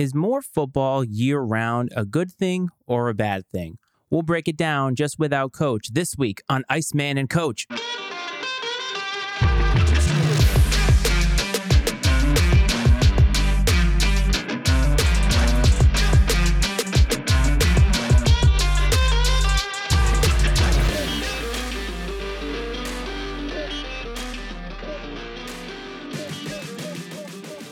Is more football year round a good thing or a bad thing? We'll break it down just without Coach this week on Iceman and Coach.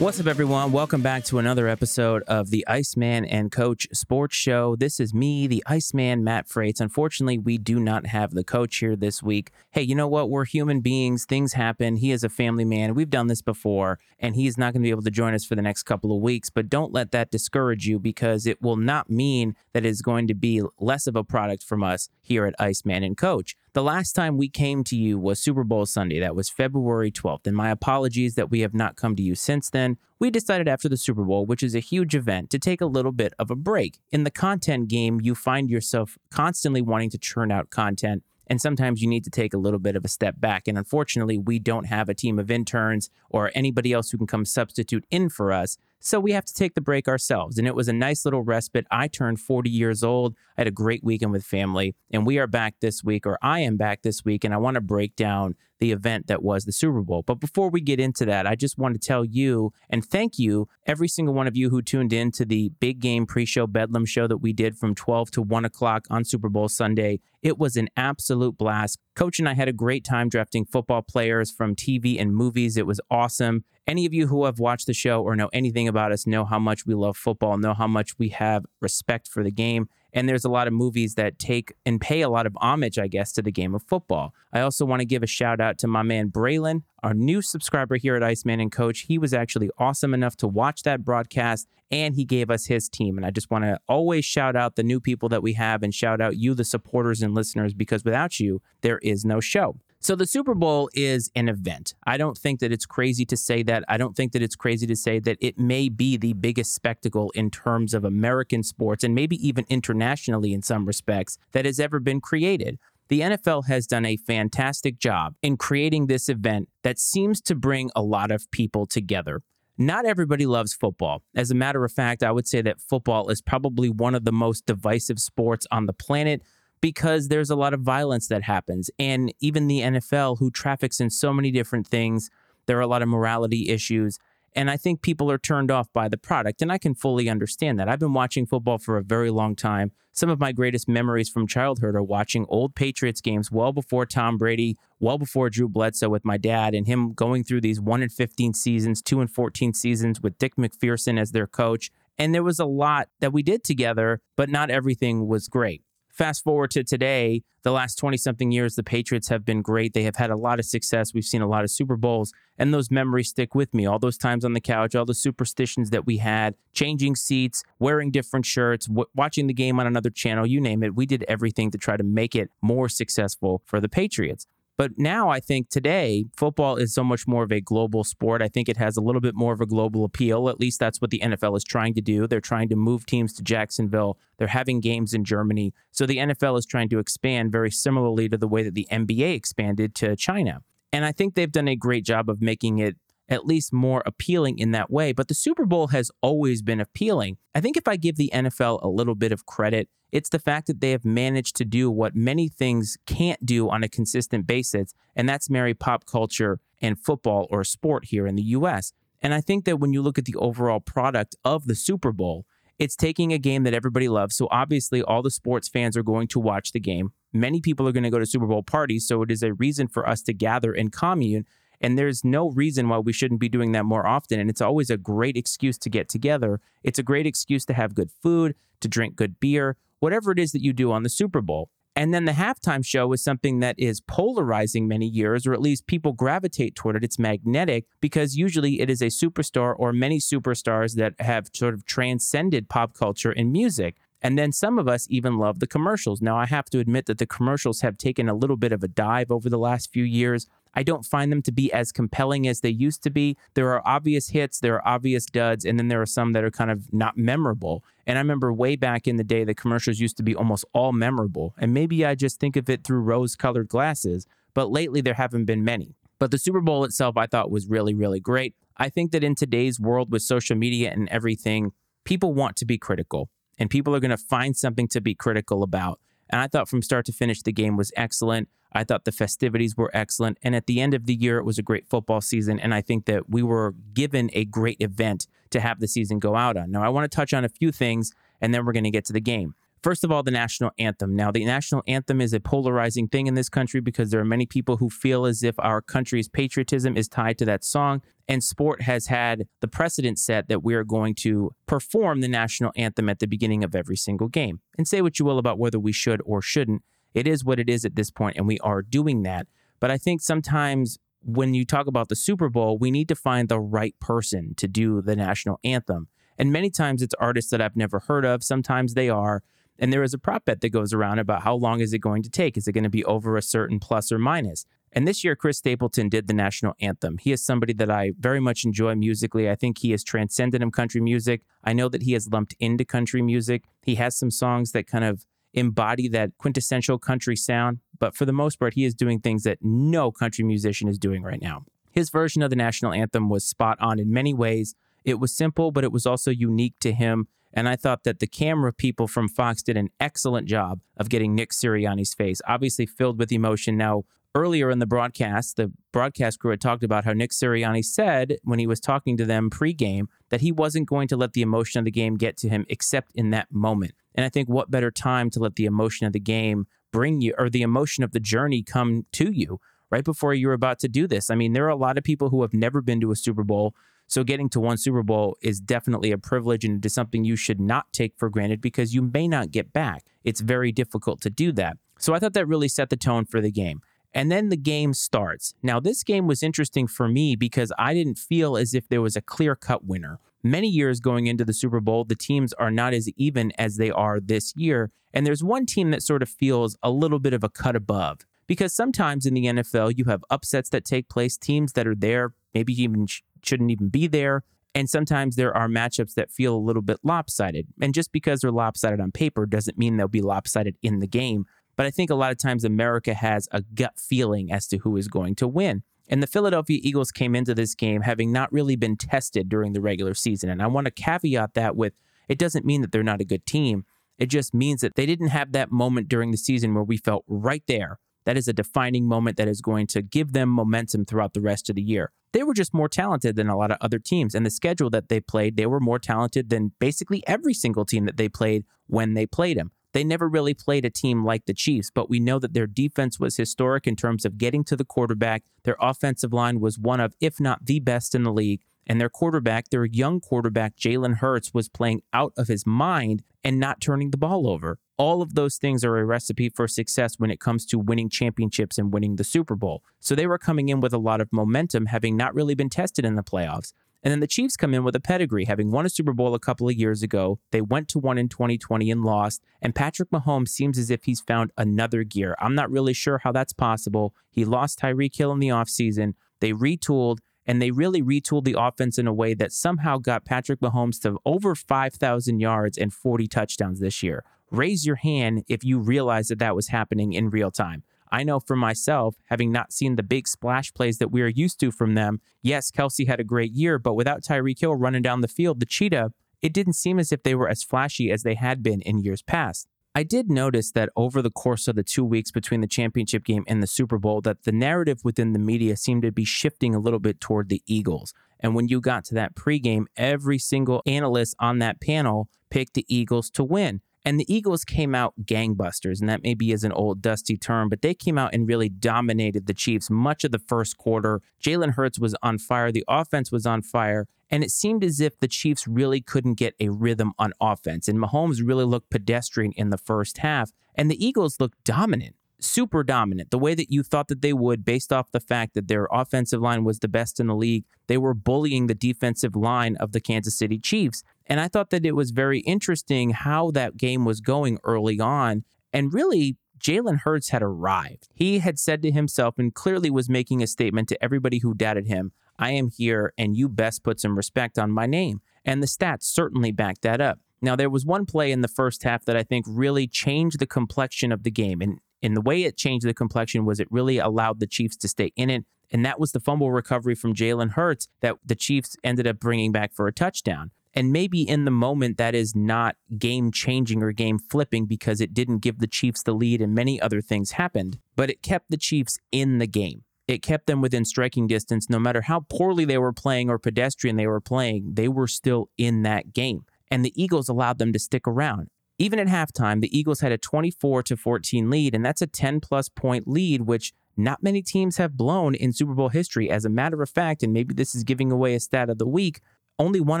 What's up, everyone? Welcome back to another episode of the Iceman and Coach Sports Show. This is me, the Iceman, Matt Frates. Unfortunately, we do not have the coach here this week. Hey, you know what? We're human beings. Things happen. He is a family man. We've done this before, and he's not going to be able to join us for the next couple of weeks. But don't let that discourage you because it will not mean that it's going to be less of a product from us here at Iceman and Coach. The last time we came to you was Super Bowl Sunday. That was February 12th. And my apologies that we have not come to you since then. We decided after the Super Bowl, which is a huge event, to take a little bit of a break. In the content game, you find yourself constantly wanting to churn out content. And sometimes you need to take a little bit of a step back. And unfortunately, we don't have a team of interns or anybody else who can come substitute in for us. So we have to take the break ourselves. And it was a nice little respite. I turned 40 years old. I had a great weekend with family. And we are back this week, or I am back this week. And I want to break down the event that was the Super Bowl. But before we get into that, I just want to tell you and thank you, every single one of you who tuned in to the big game pre show Bedlam show that we did from 12 to 1 o'clock on Super Bowl Sunday. It was an absolute blast. Coach and I had a great time drafting football players from TV and movies. It was awesome. Any of you who have watched the show or know anything about us know how much we love football, know how much we have respect for the game. And there's a lot of movies that take and pay a lot of homage, I guess, to the game of football. I also want to give a shout out to my man Braylon, our new subscriber here at Iceman and Coach. He was actually awesome enough to watch that broadcast and he gave us his team. And I just want to always shout out the new people that we have and shout out you, the supporters and listeners, because without you, there is no show. So the Super Bowl is an event. I don't think that it's crazy to say that. I don't think that it's crazy to say that it may be the biggest spectacle in terms of American sports and maybe even internationally in some respects that has ever been created. The NFL has done a fantastic job in creating this event that seems to bring a lot of people together. Not everybody loves football. As a matter of fact, I would say that football is probably one of the most divisive sports on the planet because there's a lot of violence that happens. And even the NFL, who traffics in so many different things, there are a lot of morality issues. And I think people are turned off by the product. And I can fully understand that. I've been watching football for a very long time. Some of my greatest memories from childhood are watching old Patriots games well before Tom Brady, well before Drew Bledsoe with my dad, and him going through these 1 in 15 seasons, 2 in 14 seasons with Dick MacPherson as their coach. And there was a lot that we did together, but not everything was great. Fast forward to today, the last 20 something years, the Patriots have been great. They have had a lot of success. We've seen a lot of Super Bowls, and those memories stick with me. All those times on the couch, all the superstitions that we had, changing seats, wearing different shirts, w- watching the game on another channel, you name it. We did everything to try to make it more successful for the Patriots. But now I think today football is so much more of a global sport. I think it has a little bit more of a global appeal. At least that's what the NFL is trying to do. They're trying to move teams to Jacksonville. They're having games in Germany. So the NFL is trying to expand very similarly to the way that the NBA expanded to China. And I think they've done a great job of making it at least more appealing in that way. But the Super Bowl has always been appealing. I think if I give the NFL a little bit of credit, it's the fact that they have managed to do what many things can't do on a consistent basis, and that's marry pop culture and football or sport here in the US. And I think that when you look at the overall product of the Super Bowl, it's taking a game that everybody loves. So obviously, all the sports fans are going to watch the game. Many people are going to go to Super Bowl parties. So it is a reason for us to gather and commune and there's no reason why we shouldn't be doing that more often. And it's always a great excuse to get together. It's a great excuse to have good food, to drink good beer, whatever it is that you do on the Super Bowl. And then the halftime show is something that is polarizing many years, or at least people gravitate toward it. It's magnetic because usually it is a superstar or many superstars that have sort of transcended pop culture and music. And then some of us even love the commercials. Now, I have to admit that the commercials have taken a little bit of a dive over the last few years. I don't find them to be as compelling as they used to be. There are obvious hits, there are obvious duds, and then there are some that are kind of not memorable. And I remember way back in the day, the commercials used to be almost all memorable. And maybe I just think of it through rose colored glasses, but lately there haven't been many. But the Super Bowl itself, I thought was really, really great. I think that in today's world with social media and everything, people want to be critical and people are going to find something to be critical about. And I thought from start to finish, the game was excellent. I thought the festivities were excellent. And at the end of the year, it was a great football season. And I think that we were given a great event to have the season go out on. Now, I want to touch on a few things and then we're going to get to the game. First of all, the national anthem. Now, the national anthem is a polarizing thing in this country because there are many people who feel as if our country's patriotism is tied to that song. And sport has had the precedent set that we are going to perform the national anthem at the beginning of every single game. And say what you will about whether we should or shouldn't. It is what it is at this point, and we are doing that. But I think sometimes when you talk about the Super Bowl, we need to find the right person to do the national anthem. And many times it's artists that I've never heard of. Sometimes they are. And there is a prop bet that goes around about how long is it going to take? Is it going to be over a certain plus or minus? And this year, Chris Stapleton did the national anthem. He is somebody that I very much enjoy musically. I think he has transcended in country music. I know that he has lumped into country music. He has some songs that kind of embody that quintessential country sound, but for the most part, he is doing things that no country musician is doing right now. His version of the national anthem was spot on in many ways. It was simple, but it was also unique to him. And I thought that the camera people from Fox did an excellent job of getting Nick Sirianni's face, obviously filled with emotion. Now, earlier in the broadcast, the broadcast crew had talked about how Nick Sirianni said when he was talking to them pregame that he wasn't going to let the emotion of the game get to him except in that moment. And I think what better time to let the emotion of the game bring you or the emotion of the journey come to you right before you're about to do this. I mean, there are a lot of people who have never been to a Super Bowl so getting to one Super Bowl is definitely a privilege and it is something you should not take for granted because you may not get back. It's very difficult to do that. So I thought that really set the tone for the game. And then the game starts. Now, this game was interesting for me because I didn't feel as if there was a clear cut winner. Many years going into the Super Bowl, the teams are not as even as they are this year. And there's one team that sort of feels a little bit of a cut above because sometimes in the NFL, you have upsets that take place, teams that are there, maybe even shouldn't even be there. And sometimes there are matchups that feel a little bit lopsided. And just because they're lopsided on paper doesn't mean they'll be lopsided in the game. But I think a lot of times America has a gut feeling as to who is going to win. And the Philadelphia Eagles came into this game having not really been tested during the regular season. And I want to caveat that with it doesn't mean that they're not a good team. It just means that they didn't have that moment during the season where we felt right there that is a defining moment that is going to give them momentum throughout the rest of the year. They were just more talented than a lot of other teams. And the schedule that they played, they were more talented than basically every single team that they played when they played them. They never really played a team like the Chiefs, but we know that their defense was historic in terms of getting to the quarterback. Their offensive line was one of, if not the best in the league. And their quarterback, their young quarterback, Jalen Hurts, was playing out of his mind and not turning the ball over. All of those things are a recipe for success when it comes to winning championships and winning the Super Bowl. So they were coming in with a lot of momentum, having not really been tested in the playoffs. And then the Chiefs come in with a pedigree, having won a Super Bowl a couple of years ago. They went to one in 2020 and lost. And Patrick Mahomes seems as if he's found another gear. I'm not really sure how that's possible. He lost Tyreek Hill in the offseason. They retooled and they really retooled the offense in a way that somehow got Patrick Mahomes to over 5,000 yards and 40 touchdowns this year raise your hand if you realize that that was happening in real time. I know for myself, having not seen the big splash plays that we are used to from them, yes, Kelce had a great year, but without Tyreek Hill running down the field, the cheetah, it didn't seem as if they were as flashy as they had been in years past. I did notice that over the course of the two weeks between the championship game and the Super Bowl, that the narrative within the media seemed to be shifting a little bit toward the Eagles. And when you got to that pregame, every single analyst on that panel picked the Eagles to win. And the Eagles came out gangbusters, and that maybe is an old dusty term, but they came out and really dominated the Chiefs much of the first quarter. Jalen Hurts was on fire, the offense was on fire, and it seemed as if the Chiefs really couldn't get a rhythm on offense. And Mahomes really looked pedestrian in the first half, and the Eagles looked dominant super dominant, the way that you thought that they would, based off the fact that their offensive line was the best in the league. They were bullying the defensive line of the Kansas City Chiefs. And I thought that it was very interesting how that game was going early on. And really, Jalen Hurts had arrived. He had said to himself and clearly was making a statement to everybody who doubted him I am here, and you best put some respect on my name. And the stats certainly backed that up. Now, there was one play in the first half that I think really changed the complexion of the game. And and the way it changed the complexion was it really allowed the Chiefs to stay in it. And that was the fumble recovery from Jalen Hurts that the Chiefs ended up bringing back for a touchdown. And maybe in the moment, that is not game changing or game flipping because it didn't give the Chiefs the lead and many other things happened, but it kept the Chiefs in the game. It kept them within striking distance. No matter how poorly they were playing or pedestrian they were playing, they were still in that game. And the Eagles allowed them to stick around. Even at halftime, the Eagles had a 24 to 14 lead, and that's a 10 plus point lead, which not many teams have blown in Super Bowl history. As a matter of fact, and maybe this is giving away a stat of the week, only one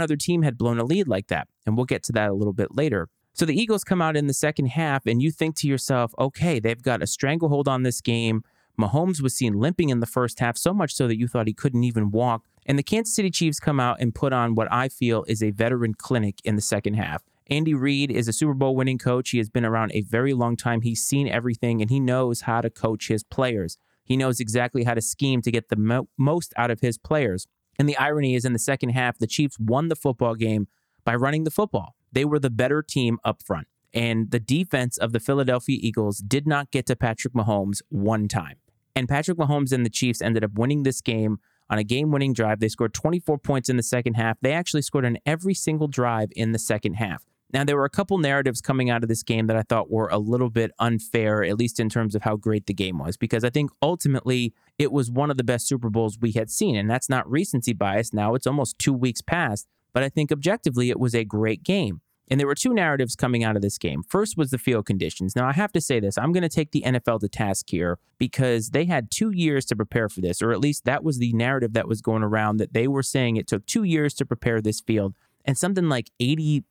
other team had blown a lead like that. And we'll get to that a little bit later. So the Eagles come out in the second half, and you think to yourself, okay, they've got a stranglehold on this game. Mahomes was seen limping in the first half, so much so that you thought he couldn't even walk. And the Kansas City Chiefs come out and put on what I feel is a veteran clinic in the second half. Andy Reid is a Super Bowl winning coach. He has been around a very long time. He's seen everything and he knows how to coach his players. He knows exactly how to scheme to get the mo- most out of his players. And the irony is in the second half, the Chiefs won the football game by running the football. They were the better team up front. And the defense of the Philadelphia Eagles did not get to Patrick Mahomes one time. And Patrick Mahomes and the Chiefs ended up winning this game on a game winning drive. They scored 24 points in the second half. They actually scored on every single drive in the second half. Now, there were a couple narratives coming out of this game that I thought were a little bit unfair, at least in terms of how great the game was, because I think ultimately it was one of the best Super Bowls we had seen. And that's not recency bias. Now it's almost two weeks past, but I think objectively it was a great game. And there were two narratives coming out of this game. First was the field conditions. Now, I have to say this I'm going to take the NFL to task here because they had two years to prepare for this, or at least that was the narrative that was going around that they were saying it took two years to prepare this field and something like $80,000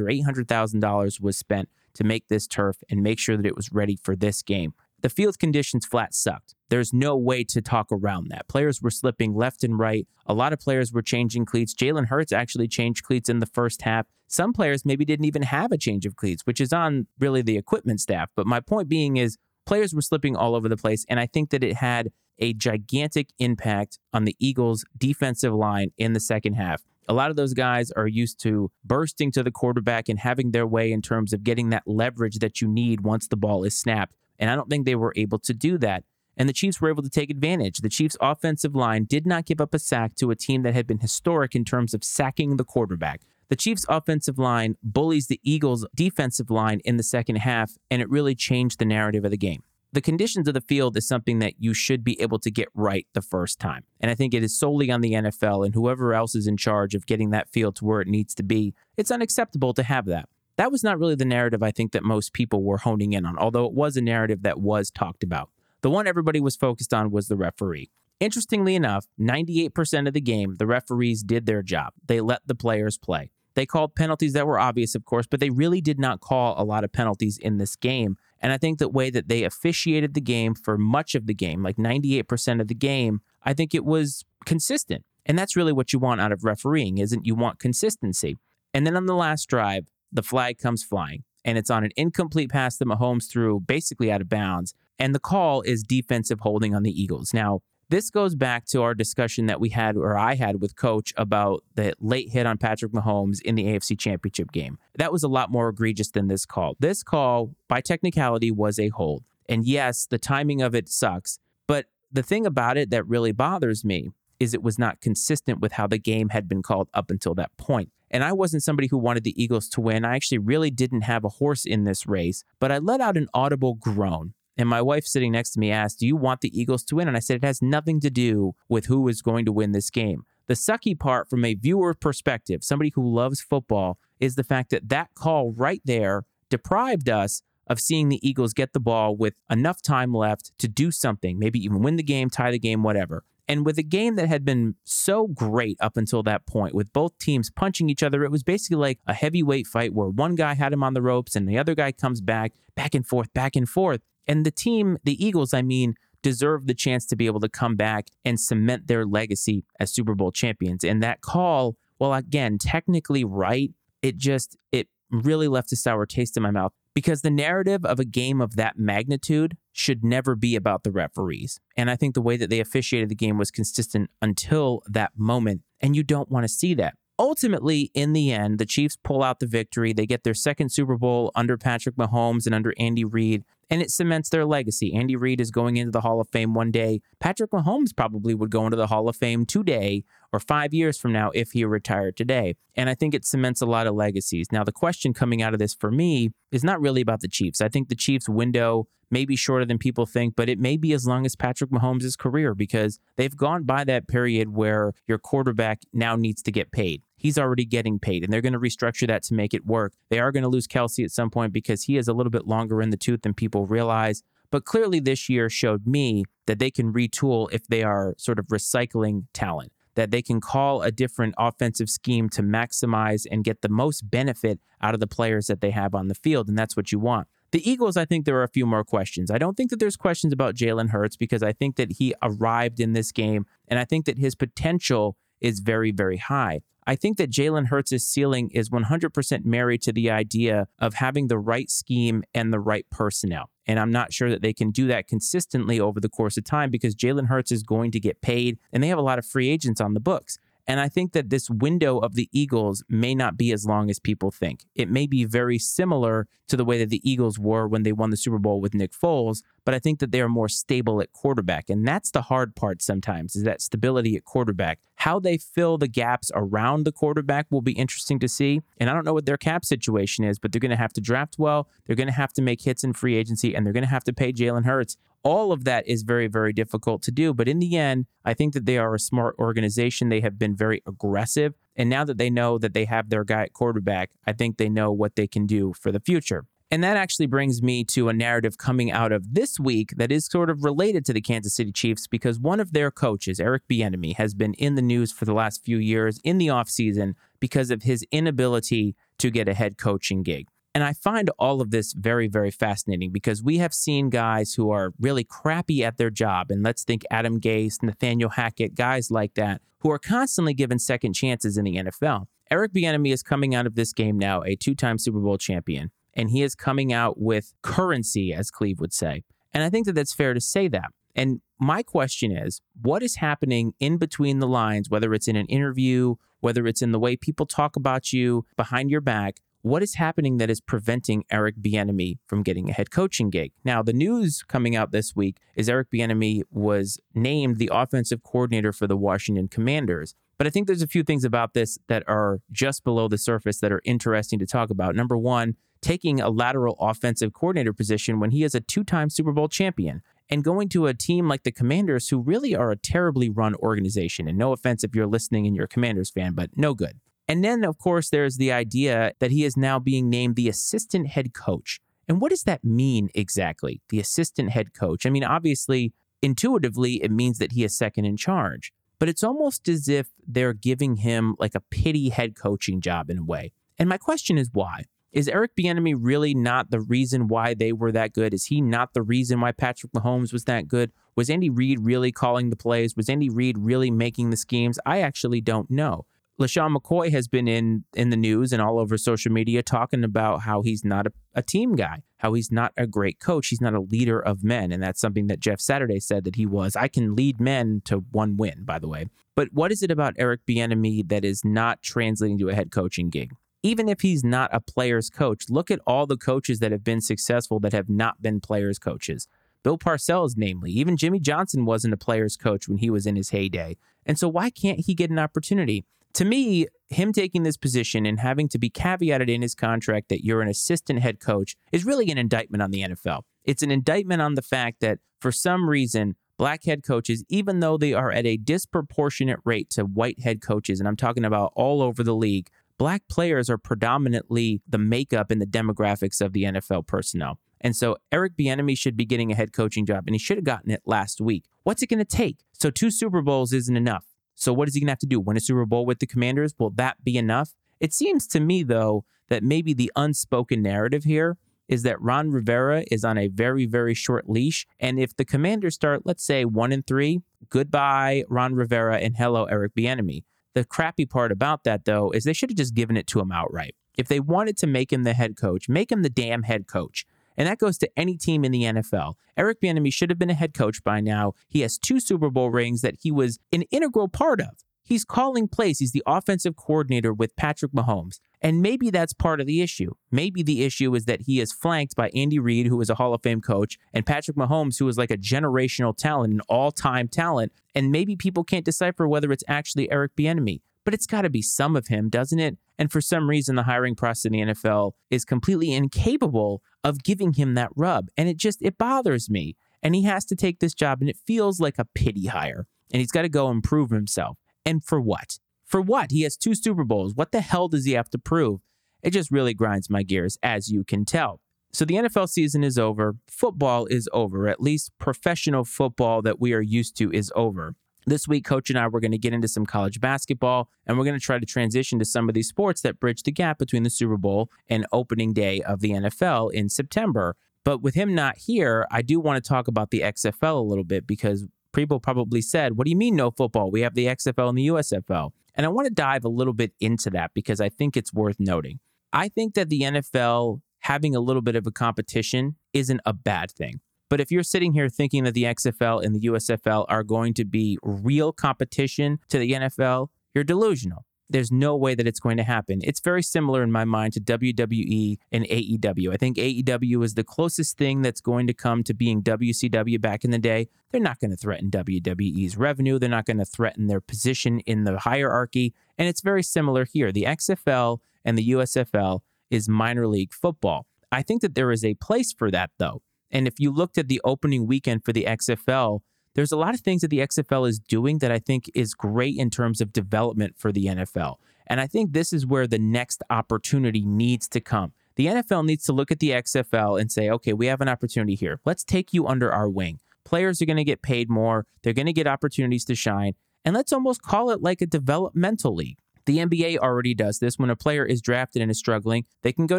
or $800,000 was spent to make this turf and make sure that it was ready for this game. The field conditions flat sucked. There's no way to talk around that. Players were slipping left and right. A lot of players were changing cleats. Jalen Hurts actually changed cleats in the first half. Some players maybe didn't even have a change of cleats, which is on really the equipment staff. But my point being is players were slipping all over the place. And I think that it had a gigantic impact on the Eagles' defensive line in the second half. A lot of those guys are used to bursting to the quarterback and having their way in terms of getting that leverage that you need once the ball is snapped. And I don't think they were able to do that. And the Chiefs were able to take advantage. The Chiefs' offensive line did not give up a sack to a team that had been historic in terms of sacking the quarterback. The Chiefs' offensive line bullies the Eagles' defensive line in the second half, and it really changed the narrative of the game the conditions of the field is something that you should be able to get right the first time. And I think it is solely on the NFL and whoever else is in charge of getting that field to where it needs to be. It's unacceptable to have that. That was not really the narrative I think that most people were honing in on, although it was a narrative that was talked about. The one everybody was focused on was the referee. Interestingly enough, 98% of the game, the referees did their job. They let the players play. They called penalties that were obvious, of course, but they really did not call a lot of penalties in this game. And I think the way that they officiated the game for much of the game, like 98% of the game, I think it was consistent. And that's really what you want out of refereeing, isn't you want consistency. And then on the last drive, the flag comes flying and it's on an incomplete pass that Mahomes threw basically out of bounds. And the call is defensive holding on the Eagles. Now, this goes back to our discussion that we had, or I had with Coach, about the late hit on Patrick Mahomes in the AFC Championship game. That was a lot more egregious than this call. This call, by technicality, was a hold. And yes, the timing of it sucks. But the thing about it that really bothers me is it was not consistent with how the game had been called up until that point. And I wasn't somebody who wanted the Eagles to win. I actually really didn't have a horse in this race, but I let out an audible groan. And my wife sitting next to me asked, Do you want the Eagles to win? And I said, It has nothing to do with who is going to win this game. The sucky part from a viewer perspective, somebody who loves football, is the fact that that call right there deprived us of seeing the Eagles get the ball with enough time left to do something, maybe even win the game, tie the game, whatever. And with a game that had been so great up until that point, with both teams punching each other, it was basically like a heavyweight fight where one guy had him on the ropes and the other guy comes back, back and forth, back and forth. And the team, the Eagles, I mean, deserve the chance to be able to come back and cement their legacy as Super Bowl champions. And that call, well, again, technically right, it just, it really left a sour taste in my mouth because the narrative of a game of that magnitude should never be about the referees. And I think the way that they officiated the game was consistent until that moment. And you don't want to see that ultimately, in the end, the Chiefs pull out the victory. They get their second Super Bowl under Patrick Mahomes and under Andy Reid. and it cements their legacy. Andy Reid is going into the Hall of Fame one day. Patrick Mahomes probably would go into the Hall of Fame today or five years from now if he retired today. And I think it cements a lot of legacies. Now, the question coming out of this for me is not really about the Chiefs. I think the Chiefs' window may be shorter than people think, but it may be as long as Patrick Mahomes' career because they've gone by that period where your quarterback now needs to get paid. He's already getting paid, and they're going to restructure that to make it work. They are going to lose Kelce at some point because he is a little bit longer in the tooth than people realize. But clearly, this year showed me that they can retool if they are sort of recycling talent, that they can call a different offensive scheme to maximize and get the most benefit out of the players that they have on the field. And that's what you want. The Eagles, I think there are a few more questions. I don't think that there's questions about Jalen Hurts because I think that he arrived in this game and I think that his potential is very, very high. I think that Jalen Hurts' ceiling is 100% married to the idea of having the right scheme and the right personnel. And I'm not sure that they can do that consistently over the course of time because Jalen Hurts is going to get paid and they have a lot of free agents on the books. And I think that this window of the Eagles may not be as long as people think. It may be very similar to the way that the Eagles were when they won the Super Bowl with Nick Foles, but I think that they are more stable at quarterback. And that's the hard part sometimes is that stability at quarterback. How they fill the gaps around the quarterback will be interesting to see. And I don't know what their cap situation is, but they're going to have to draft well. They're going to have to make hits in free agency and they're going to have to pay Jalen Hurts. All of that is very, very difficult to do. But in the end, I think that they are a smart organization. They have been very aggressive. And now that they know that they have their guy at quarterback, I think they know what they can do for the future. And that actually brings me to a narrative coming out of this week that is sort of related to the Kansas City Chiefs because one of their coaches, Eric Bieniemy, has been in the news for the last few years in the offseason because of his inability to get a head coaching gig. And I find all of this very, very fascinating because we have seen guys who are really crappy at their job. And let's think Adam Gase, Nathaniel Hackett, guys like that, who are constantly given second chances in the NFL. Eric Bieniemy is coming out of this game now a two-time Super Bowl champion and he is coming out with currency, as Cleve would say. And I think that that's fair to say that. And my question is what is happening in between the lines, whether it's in an interview, whether it's in the way people talk about you behind your back? What is happening that is preventing Eric Bieniemy from getting a head coaching gig? Now, the news coming out this week is Eric Bieniemy was named the offensive coordinator for the Washington Commanders. But I think there's a few things about this that are just below the surface that are interesting to talk about. Number one, taking a lateral offensive coordinator position when he is a two time Super Bowl champion and going to a team like the Commanders, who really are a terribly run organization. And no offense if you're listening and you're a Commanders fan, but no good. And then, of course, there's the idea that he is now being named the assistant head coach. And what does that mean exactly? The assistant head coach? I mean, obviously, intuitively, it means that he is second in charge, but it's almost as if they're giving him like a pity head coaching job in a way. And my question is why? Is Eric Bieniemy really not the reason why they were that good? Is he not the reason why Patrick Mahomes was that good? Was Andy Reid really calling the plays? Was Andy Reid really making the schemes? I actually don't know. LeSean McCoy has been in in the news and all over social media talking about how he's not a, a, team guy, how he's not a great coach, he's not a leader of men, and that's something that Jeff Saturday said that he was. I can lead men to one win, by the way. But what is it about Eric Bieniemy that is not translating to a head coaching gig? even if he's not a player's coach, look at all the coaches that have been successful that have not been players' coaches. Bill Parcells, namely, even Jimmy Johnson wasn't a player's coach when he was in his heyday. And so, why can't he get an opportunity? To me, him taking this position and having to be caveated in his contract that you're an assistant head coach is really an indictment on the NFL. It's an indictment on the fact that for some reason, black head coaches, even though they are at a disproportionate rate to white head coaches, and I'm talking about all over the league, black players are predominantly the makeup and the demographics of the NFL personnel. And so Eric Bieniemy should be getting a head coaching job, and he should have gotten it last week. What's it going to take? So two Super Bowls isn't enough. So what is he going to have to do? Win a Super Bowl with the Commanders? Will that be enough? It seems to me, though, that maybe the unspoken narrative here is that Ron Rivera is on a very, very short leash. And if the Commanders start, let's say, one and three, goodbye, Ron Rivera, and hello, Eric Bieniemy. The crappy part about that, though, is they should have just given it to him outright. If they wanted to make him the head coach, make him the damn head coach. And that goes to any team in the NFL. Eric Bieniemy should have been a head coach by now. He has two Super Bowl rings that he was an integral part of. He's calling plays. He's the offensive coordinator with Patrick Mahomes. And maybe that's part of the issue. Maybe the issue is that he is flanked by Andy Reid, who is a Hall of Fame coach, and Patrick Mahomes, who is like a generational talent, an all time talent. And maybe people can't decipher whether it's actually Eric Bieniemy. But it's got to be some of him, doesn't it? And for some reason, the hiring process in the NFL is completely incapable of giving him that rub. And it just, it bothers me. And he has to take this job, and it feels like a pity hire. And he's got to go improve himself. And for what? For what? He has two Super Bowls. What the hell does he have to prove? It just really grinds my gears, as you can tell. So the NFL season is over. Football is over. At least professional football that we are used to is over. This week, Coach and I, we're going to get into some college basketball and we're going to try to transition to some of these sports that bridge the gap between the Super Bowl and opening day of the NFL in September. But with him not here, I do want to talk about the XFL a little bit because people probably said, What do you mean no football? We have the XFL and the USFL. And I want to dive a little bit into that because I think it's worth noting. I think that the NFL having a little bit of a competition isn't a bad thing. But if you're sitting here thinking that the XFL and the USFL are going to be real competition to the NFL, you're delusional. There's no way that it's going to happen. It's very similar in my mind to WWE and AEW. I think AEW is the closest thing that's going to come to being WCW back in the day. They're not going to threaten WWE's revenue, they're not going to threaten their position in the hierarchy. And it's very similar here. The XFL and the USFL is minor league football. I think that there is a place for that, though. And if you looked at the opening weekend for the XFL, there's a lot of things that the XFL is doing that I think is great in terms of development for the NFL. And I think this is where the next opportunity needs to come. The NFL needs to look at the XFL and say, okay, we have an opportunity here. Let's take you under our wing. Players are going to get paid more, they're going to get opportunities to shine. And let's almost call it like a developmental league. The NBA already does this. When a player is drafted and is struggling, they can go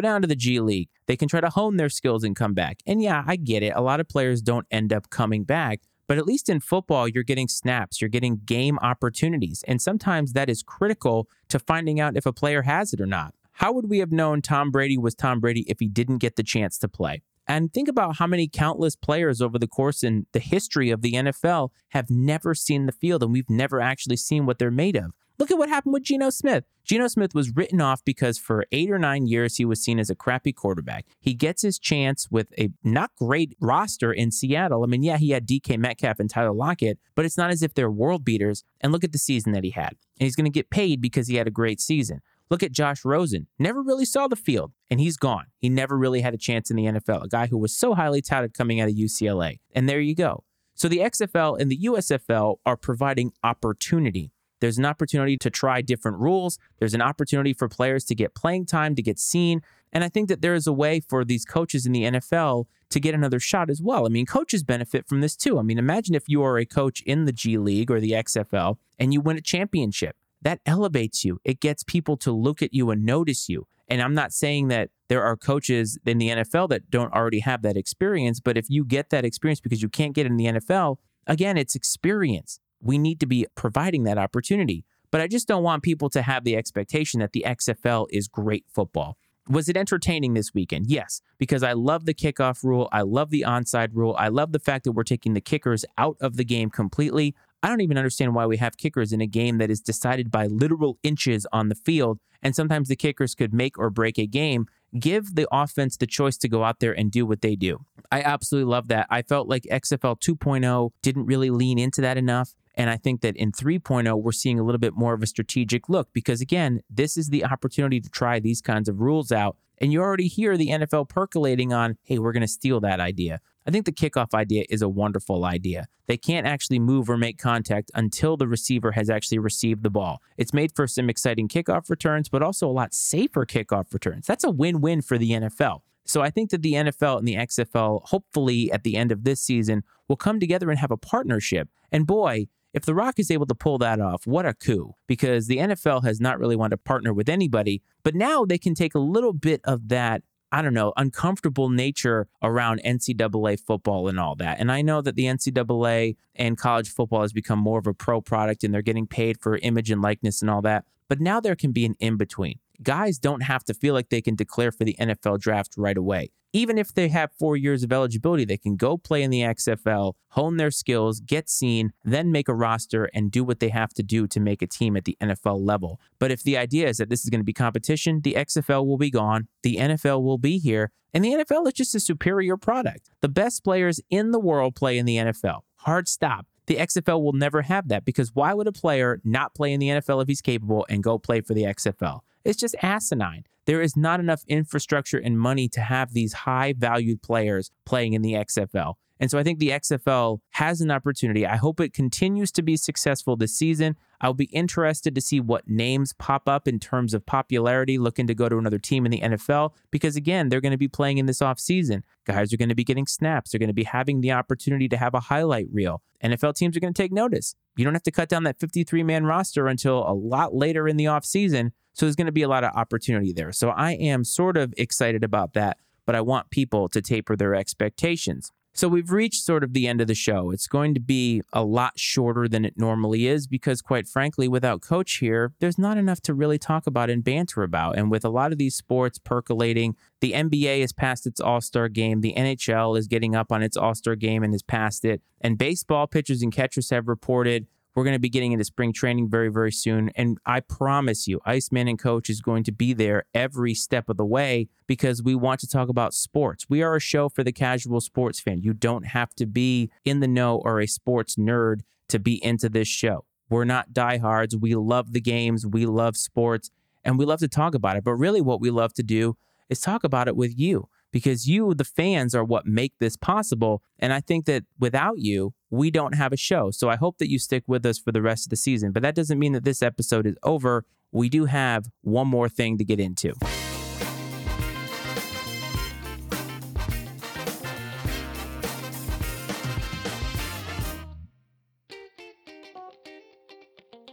down to the G League. They can try to hone their skills and come back. And yeah, I get it. A lot of players don't end up coming back. But at least in football, you're getting snaps, you're getting game opportunities. And sometimes that is critical to finding out if a player has it or not. How would we have known Tom Brady was Tom Brady if he didn't get the chance to play? And think about how many countless players over the course in the history of the NFL have never seen the field and we've never actually seen what they're made of. Look at what happened with Geno Smith. Geno Smith was written off because for eight or nine years he was seen as a crappy quarterback. He gets his chance with a not great roster in Seattle. I mean, yeah, he had DK Metcalf and Tyler Lockett, but it's not as if they're world beaters. And look at the season that he had. And he's going to get paid because he had a great season. Look at Josh Rosen. Never really saw the field, and he's gone. He never really had a chance in the NFL, a guy who was so highly touted coming out of UCLA. And there you go. So the XFL and the USFL are providing opportunity there's an opportunity to try different rules. There's an opportunity for players to get playing time, to get seen. And I think that there is a way for these coaches in the NFL to get another shot as well. I mean, coaches benefit from this too. I mean, imagine if you are a coach in the G League or the XFL and you win a championship. That elevates you. It gets people to look at you and notice you. And I'm not saying that there are coaches in the NFL that don't already have that experience, but if you get that experience because you can't get in the NFL, again, it's experience we need to be providing that opportunity. But I just don't want people to have the expectation that the XFL is great football. Was it entertaining this weekend? Yes, because I love the kickoff rule. I love the onside rule. I love the fact that we're taking the kickers out of the game completely. I don't even understand why we have kickers in a game that is decided by literal inches on the field. And sometimes the kickers could make or break a game give the offense the choice to go out there and do what they do. I absolutely love that. I felt like XFL 2.0 didn't really lean into that enough. And I think that in 3.0, we're seeing a little bit more of a strategic look because, again, this is the opportunity to try these kinds of rules out. And you already hear the NFL percolating on, hey, we're going to steal that idea. I think the kickoff idea is a wonderful idea. They can't actually move or make contact until the receiver has actually received the ball. It's made for some exciting kickoff returns, but also a lot safer kickoff returns. That's a win win for the NFL. So I think that the NFL and the XFL, hopefully at the end of this season, will come together and have a partnership. And boy, if The Rock is able to pull that off, what a coup. Because the NFL has not really wanted to partner with anybody, but now they can take a little bit of that I don't know, uncomfortable nature around NCAA football and all that. And I know that the NCAA and college football has become more of a pro product and they're getting paid for image and likeness and all that. But now there can be an in between. Guys don't have to feel like they can declare for the NFL draft right away. Even if they have four years of eligibility, they can go play in the XFL, hone their skills, get seen, then make a roster and do what they have to do to make a team at the NFL level. But if the idea is that this is going to be competition, the XFL will be gone, the NFL will be here, and the NFL is just a superior product. The best players in the world play in the NFL. Hard stop. The XFL will never have that because why would a player not play in the NFL if he's capable and go play for the XFL? It's just asinine. There is not enough infrastructure and money to have these high valued players playing in the XFL. And so I think the XFL has an opportunity. I hope it continues to be successful this season. I'll be interested to see what names pop up in terms of popularity looking to go to another team in the NFL because again, they're going to be playing in this offseason. Guys are going to be getting snaps. They're going to be having the opportunity to have a highlight reel. NFL teams are going to take notice. You don't have to cut down that 53 man roster until a lot later in the offseason. So there's going to be a lot of opportunity there. So I am sort of excited about that, but I want people to taper their expectations. So we've reached sort of the end of the show. It's going to be a lot shorter than it normally is because, quite frankly, without Coach here, there's not enough to really talk about and banter about. And with a lot of these sports percolating, the NBA has passed its All Star game. The NHL is getting up on its All Star game and has passed it. And baseball pitchers and catchers have reported we're going to be getting into spring training very, very soon. And I promise you, Iceman and Coach is going to be there every step of the way because we want to talk about sports. We are a show for the casual sports fan. You don't have to be in the know or a sports nerd to be into this show. We're not diehards. We love the games, we love sports, and we love to talk about it. But really, what we love to do is talk about it with you because you, the fans, are what make this possible. And I think that without you, we don't have a show. So I hope that you stick with us for the rest of the season. But that doesn't mean that this episode is over. We do have one more thing to get into.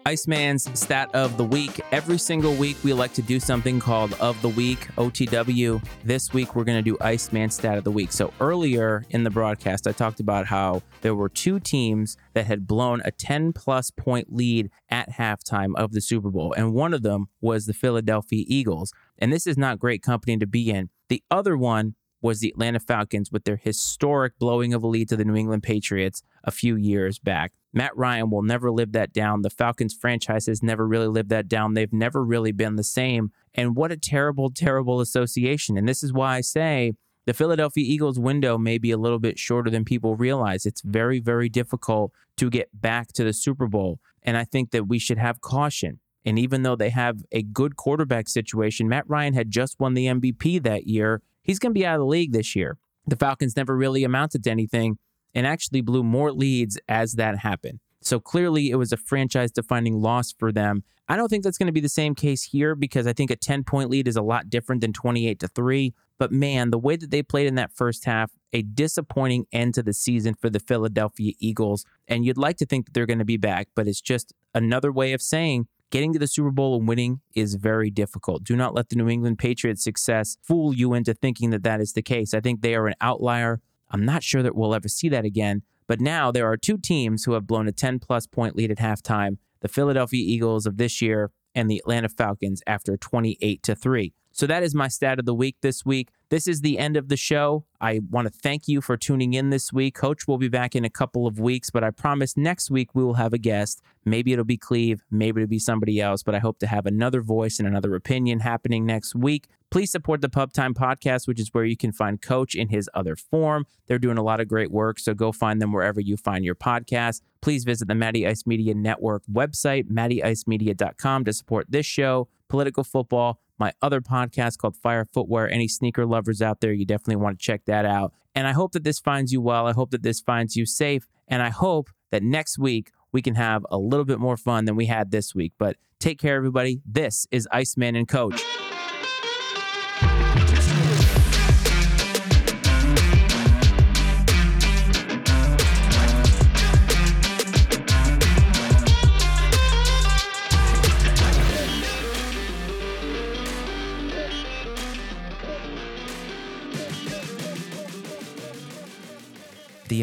Iceman's stat of the week. Every single week, we like to do something called of the week, OTW. This week, we're going to do Iceman stat of the week. So earlier in the broadcast, I talked about how there were two teams that had blown a 10 plus point lead at halftime of the Super Bowl. And one of them was the Philadelphia Eagles. And this is not great company to be in. The other one was the Atlanta Falcons with their historic blowing of a lead to the New England Patriots a few years back. Matt Ryan will never live that down. The Falcons franchise has never really lived that down. They've never really been the same. And what a terrible, terrible association. And this is why I say the Philadelphia Eagles window may be a little bit shorter than people realize. It's very, very difficult to get back to the Super Bowl. And I think that we should have caution. And even though they have a good quarterback situation, Matt Ryan had just won the MVP that year. He's going to be out of the league this year. The Falcons never really amounted to anything and actually blew more leads as that happened. So clearly, it was a franchise defining loss for them. I don't think that's going to be the same case here because I think a 10 point lead is a lot different than 28 to 3. But man, the way that they played in that first half, a disappointing end to the season for the Philadelphia Eagles. And you'd like to think that they're going to be back, but it's just another way of saying getting to the Super Bowl and winning is very difficult. Do not let the New England Patriots success fool you into thinking that that is the case. I think they are an outlier. I'm not sure that we'll ever see that again. But now there are two teams who have blown a 10 plus point lead at halftime the Philadelphia Eagles of this year and the Atlanta Falcons after 28 to 3. So that is my stat of the week this week. This is the end of the show. I want to thank you for tuning in this week. Coach will be back in a couple of weeks, but I promise next week we will have a guest. Maybe it'll be Cleve, maybe it'll be somebody else, but I hope to have another voice and another opinion happening next week. Please support the Pub Time podcast, which is where you can find Coach in his other form. They're doing a lot of great work, so go find them wherever you find your podcast. Please visit the Matty Ice Media Network website, mattyicemedia.com, to support this show, political football my other podcast called Fire Footwear. Any sneaker lovers out there, you definitely want to check that out. And I hope that this finds you well. I hope that this finds you safe. And I hope that next week we can have a little bit more fun than we had this week. But take care, everybody. This is Iceman and Coach.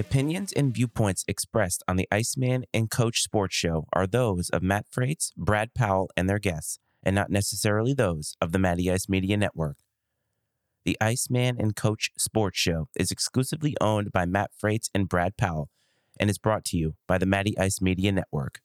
Opinions and viewpoints expressed on the Iceman and Coach Sports Show are those of Matt Frates, Brad Powell, and their guests, and not necessarily those of the Matty Ice Media Network. The Iceman and Coach Sports Show is exclusively owned by Matt Frates and Brad Powell and is brought to you by the Matty Ice Media Network.